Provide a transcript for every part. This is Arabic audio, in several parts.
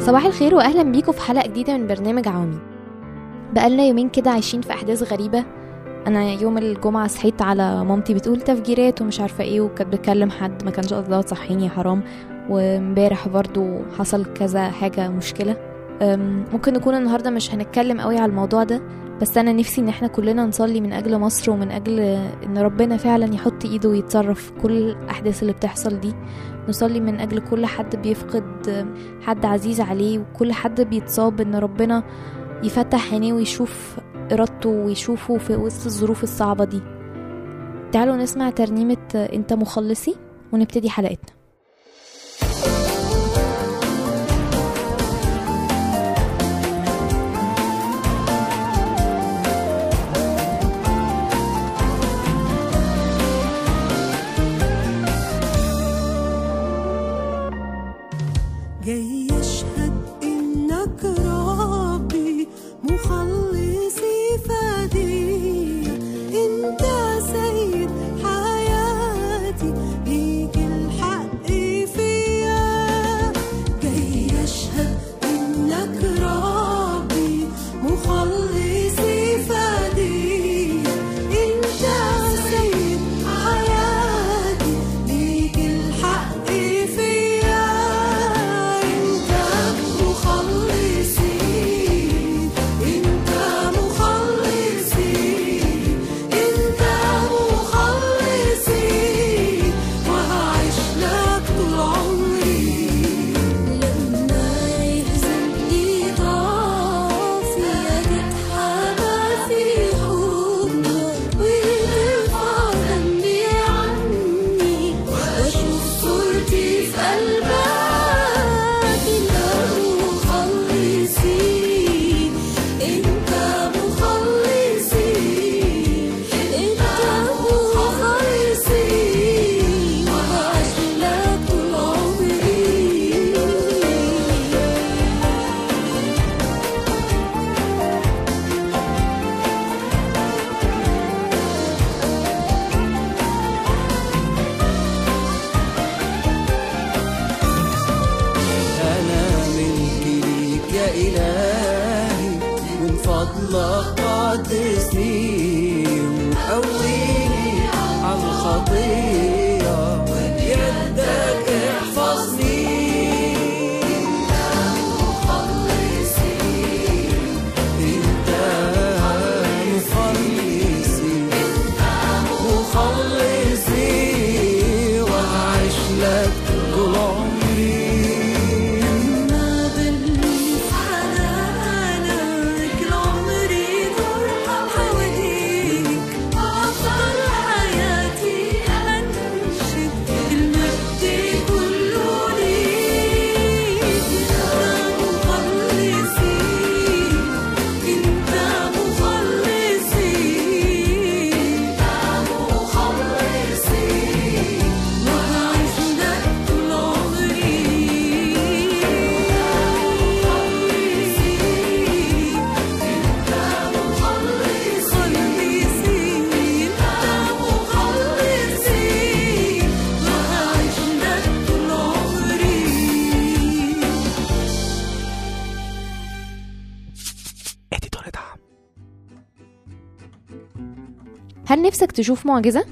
صباح الخير واهلا بيكم في حلقة جديدة من برنامج عوامي. بقالنا يومين كده عايشين في أحداث غريبة. أنا يوم الجمعة صحيت على مامتي بتقول تفجيرات ومش عارفة إيه وكانت بتكلم حد ما كانش قصدها تصحيني حرام. وامبارح برضو حصل كذا حاجة مشكلة. ممكن نكون النهارده مش هنتكلم قوي على الموضوع ده بس أنا نفسي إن إحنا كلنا نصلي من أجل مصر ومن أجل إن ربنا فعلا يحط إيده ويتصرف كل الأحداث اللي بتحصل دي. نصلي من أجل كل حد بيفقد حد عزيز عليه وكل حد بيتصاب إن ربنا يفتح عينيه ويشوف إرادته ويشوفه في وسط الظروف الصعبة دي. تعالوا نسمع ترنيمة أنت مخلصي ونبتدي حلقتنا. هل نفسك تشوف معجزة؟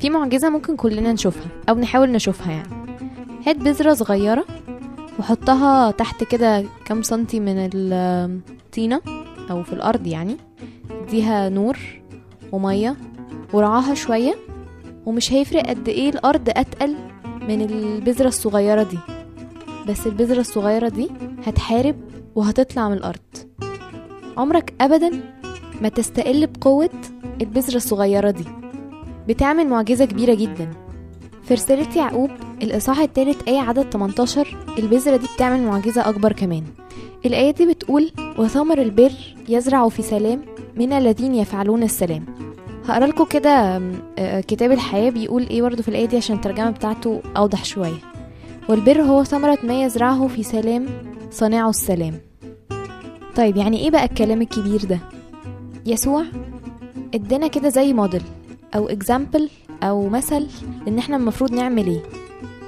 في معجزة ممكن كلنا نشوفها أو نحاول نشوفها يعني. هات بذرة صغيرة وحطها تحت كده كام سنتي من الطينة أو في الأرض يعني. اديها نور ومية ورعاها شوية. ومش هيفرق قد إيه الأرض أتقل من البذرة الصغيرة دي. بس البذرة الصغيرة دي هتحارب وهتطلع من الأرض. عمرك أبدا ما تستقل بقوة البذرة الصغيرة دي. بتعمل معجزة كبيرة جدا. في رسالة يعقوب الإصحاح الثالث آية عدد 18 البذرة دي بتعمل معجزة أكبر كمان. الآية دي بتقول وثمر البر يزرع في سلام من الذين يفعلون السلام. هقرأ لكم كده آه، كتاب الحياة بيقول إيه برضه في الآية دي عشان الترجمة بتاعته أوضح شوية. والبر هو ثمرة ما يزرعه في سلام صانعه السلام. طيب يعني إيه بقى الكلام الكبير ده؟ يسوع ادانا كده زي موديل أو اكزامبل أو مثل ان إحنا المفروض نعمل إيه.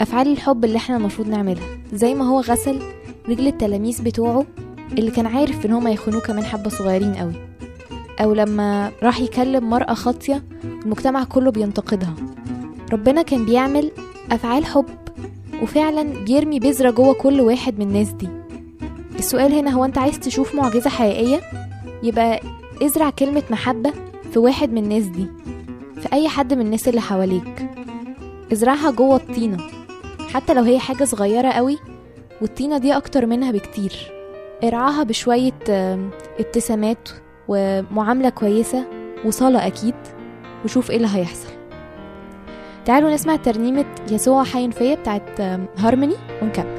افعال الحب اللي إحنا المفروض نعملها. زي ما هو غسل رجل التلاميذ بتوعه اللي كان عارف ان هما يخونوه كمان حبة صغيرين قوي. أو لما راح يكلم مرأة خاطية المجتمع كله بينتقدها. ربنا كان بيعمل افعال حب وفعلا بيرمي بذرة جوه كل واحد من الناس دي. السؤال هنا هو انت عايز تشوف معجزة حقيقية؟ يبقى ازرع كلمة محبة في واحد من الناس دي في أي حد من الناس اللي حواليك. ازرعها جوه الطينة حتى لو هي حاجة صغيرة قوي والطينة دي أكتر منها بكتير. ارعاها بشوية ابتسامات ومعاملة كويسة وصلاة أكيد وشوف إيه اللي هيحصل. تعالوا نسمع ترنيمة يسوع حي فيا بتاعت هارموني ونكمل.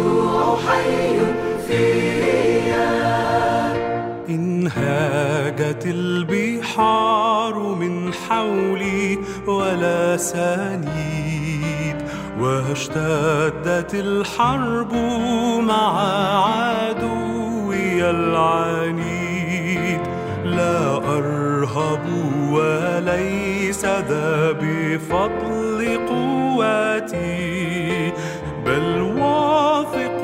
هاجت البحار من حولي ولا سنيد واشتدت الحرب مع عدوي العنيد. لا أرهب وليس ذا بفضل قوتي بل واثق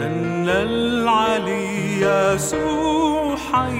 أن العلي يسوع حي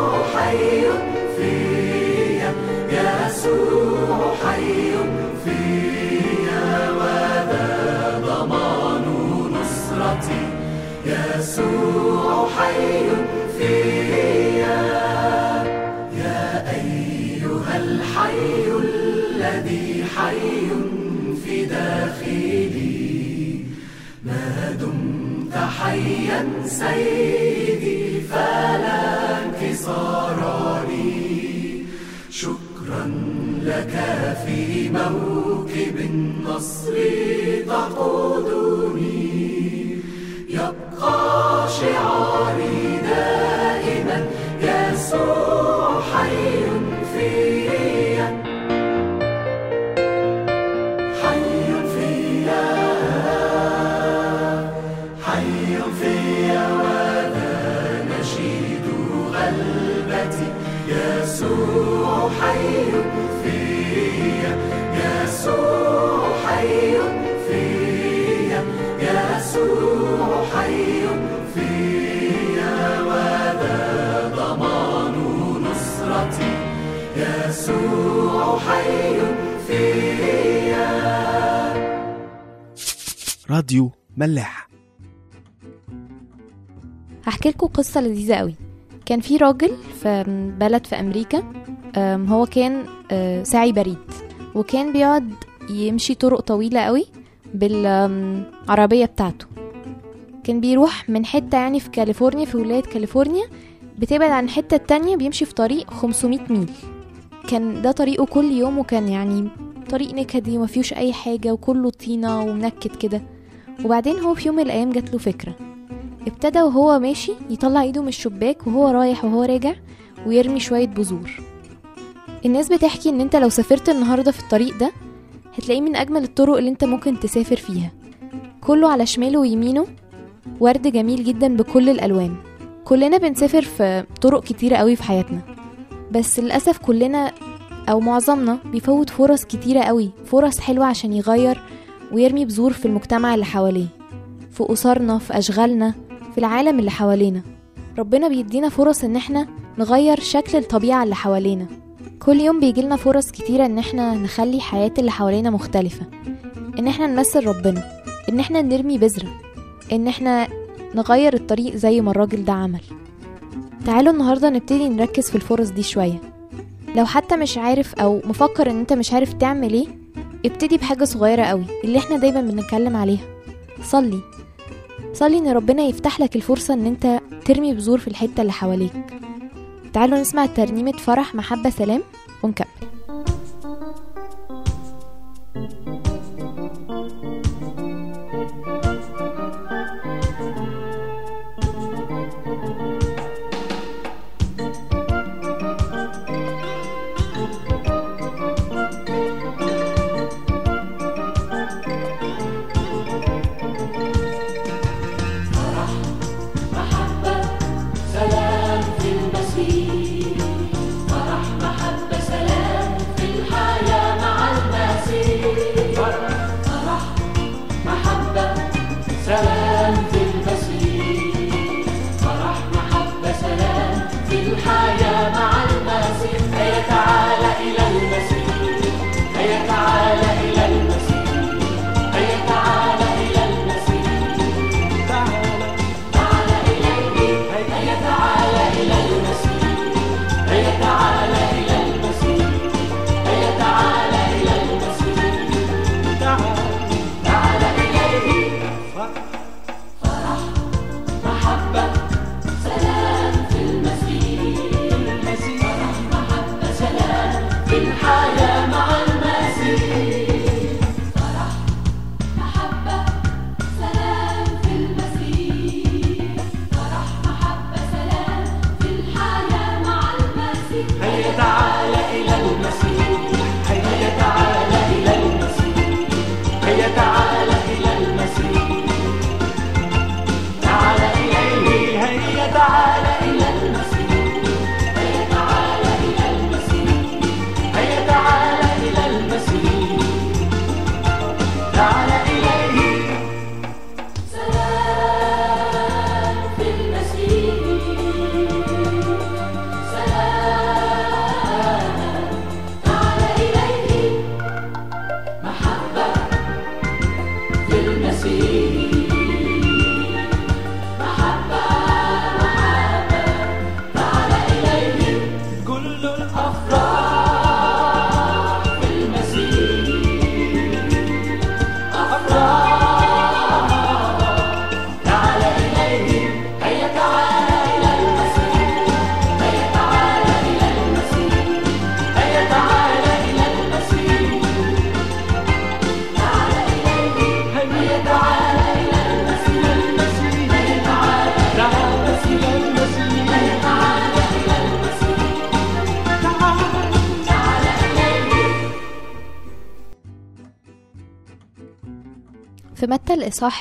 يسوع حي فيا. يا أيها الحي الذي حي في داخلي ما دمت حيا سيدي soul. راديو ملاح. هحكي لكم قصة لذيذة قوي. كان في راجل في بلد في أمريكا أم، هو كان ساعي بريد وكان بيقعد يمشي طرق طويلة قوي بالعربية بتاعته. كان بيروح من حتة يعني في كاليفورنيا في ولاية كاليفورنيا بتبعد عن الحتة التانية بيمشي في طريق 500 ميل. كان ده طريقه كل يوم وكان يعني طريق نكدي ومفيهوش أي حاجة وكله طينة ومنكد كده. وبعدين هو في يوم من الأيام جات له فكرة. ابتدى وهو ماشي يطلع إيده من الشباك وهو رايح وهو راجع ويرمي شوية بذور. الناس بتحكي إن أنت لو سافرت النهاردة في الطريق ده هتلاقيه من أجمل الطرق اللي أنت ممكن تسافر فيها. كله على شماله ويمينه. ورد جميل جدا بكل الألوان. كلنا بنسافر في طرق كتيرة قوي في حياتنا. بس للأسف كلنا أو معظمنا بيفوت فرص كتيرة قوي فرص حلوة عشان يغير ويرمي بذور في المجتمع اللي حواليه في أسرنا في أشغالنا في العالم اللي حوالينا. ربنا بيدينا فرص إن إحنا نغير شكل الطبيعة اللي حوالينا. كل يوم بيجيلنا فرص كتيرة إن إحنا نخلي حياة اللي حوالينا مختلفة. إن إحنا نمثل ربنا إن إحنا نرمي بذرة إن إحنا نغير الطريق زي ما الراجل ده عمل. تعالوا النهاردة نبتدي نركز في الفرص دي شوية. لو حتى مش عارف أو مفكر إن أنت مش عارف تعمل إيه ابتدي بحاجة صغيرة قوي اللي إحنا دايما بنتكلم عليها. صلي. صلي إن ربنا يفتح لك الفرصة إن أنت ترمي بذور في الحتة اللي حواليك. تعالوا نسمع ترنيمة فرح محبة سلام ونكمل.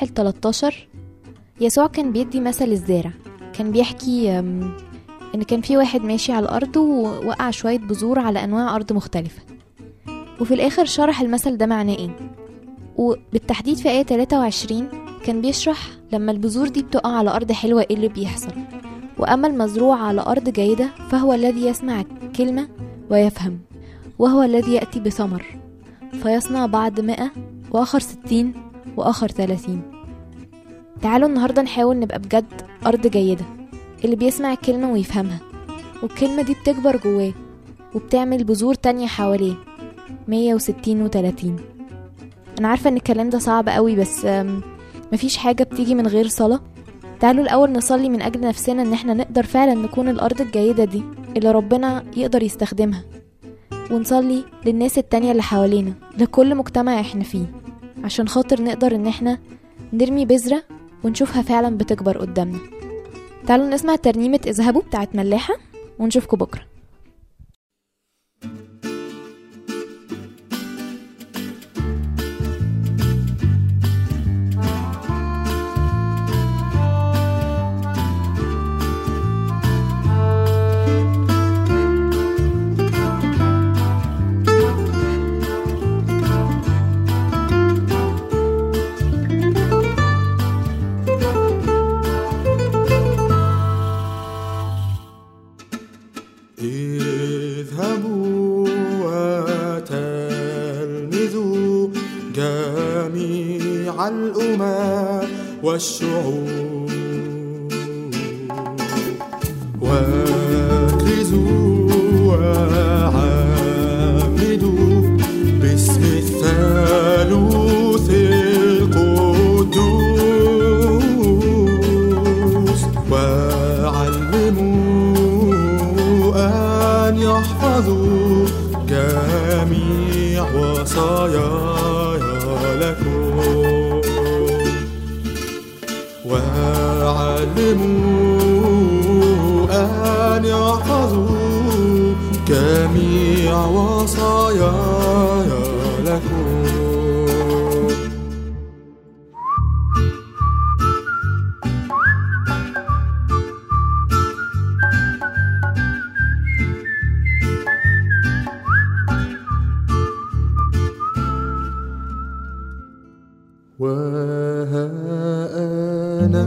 ال 13 يسوع كان بيدي مثل الزارع كان بيحكي إن كان في واحد ماشي على الأرض ووقع شوية بذور على أنواع أرض مختلفة. وفي الآخر شرح المثل ده معناه إيه. وبالتحديد في آية 23 كان بيشرح لما البذور دي بتقع على أرض حلوة إيه اللي بيحصل. وأما المزروع على أرض جيدة فهو الذي يسمع الكلمة ويفهم وهو الذي يأتي بثمر فيصنع بعد مئة وآخر ستين وآخر ثلاثين. تعالوا النهاردة نحاول نبقى بجد أرض جيدة. اللي بيسمع الكلمة ويفهمها. والكلمة دي بتكبر جواه وبتعمل بذور تانية حواليه. مية وستين وتلاتين. أنا عارفة إن الكلام ده صعب قوي بس مفيش حاجة بتيجي من غير صلاة. تعالوا الأول نصلي من أجل نفسنا إن إحنا نقدر فعلا نكون الأرض الجيدة دي اللي ربنا يقدر يستخدمها. ونصلي للناس التانية اللي حوالينا لكل مجتمع إحنا فيه. عشان خاطر نقدر ان إحنا نرمي بذرة ونشوفها فعلا بتكبر قدامنا. تعالوا نسمع ترنيمة اذهبوا بتاعت ملاحة ونشوفكم بكرة الأمم والشعوب. واكرزوا وعمدوا باسم الثالوث القدوس. وعلموا أن يحفظوا جميع وصاياي أن يحفظوا جميع وصاياي لكم وها أنا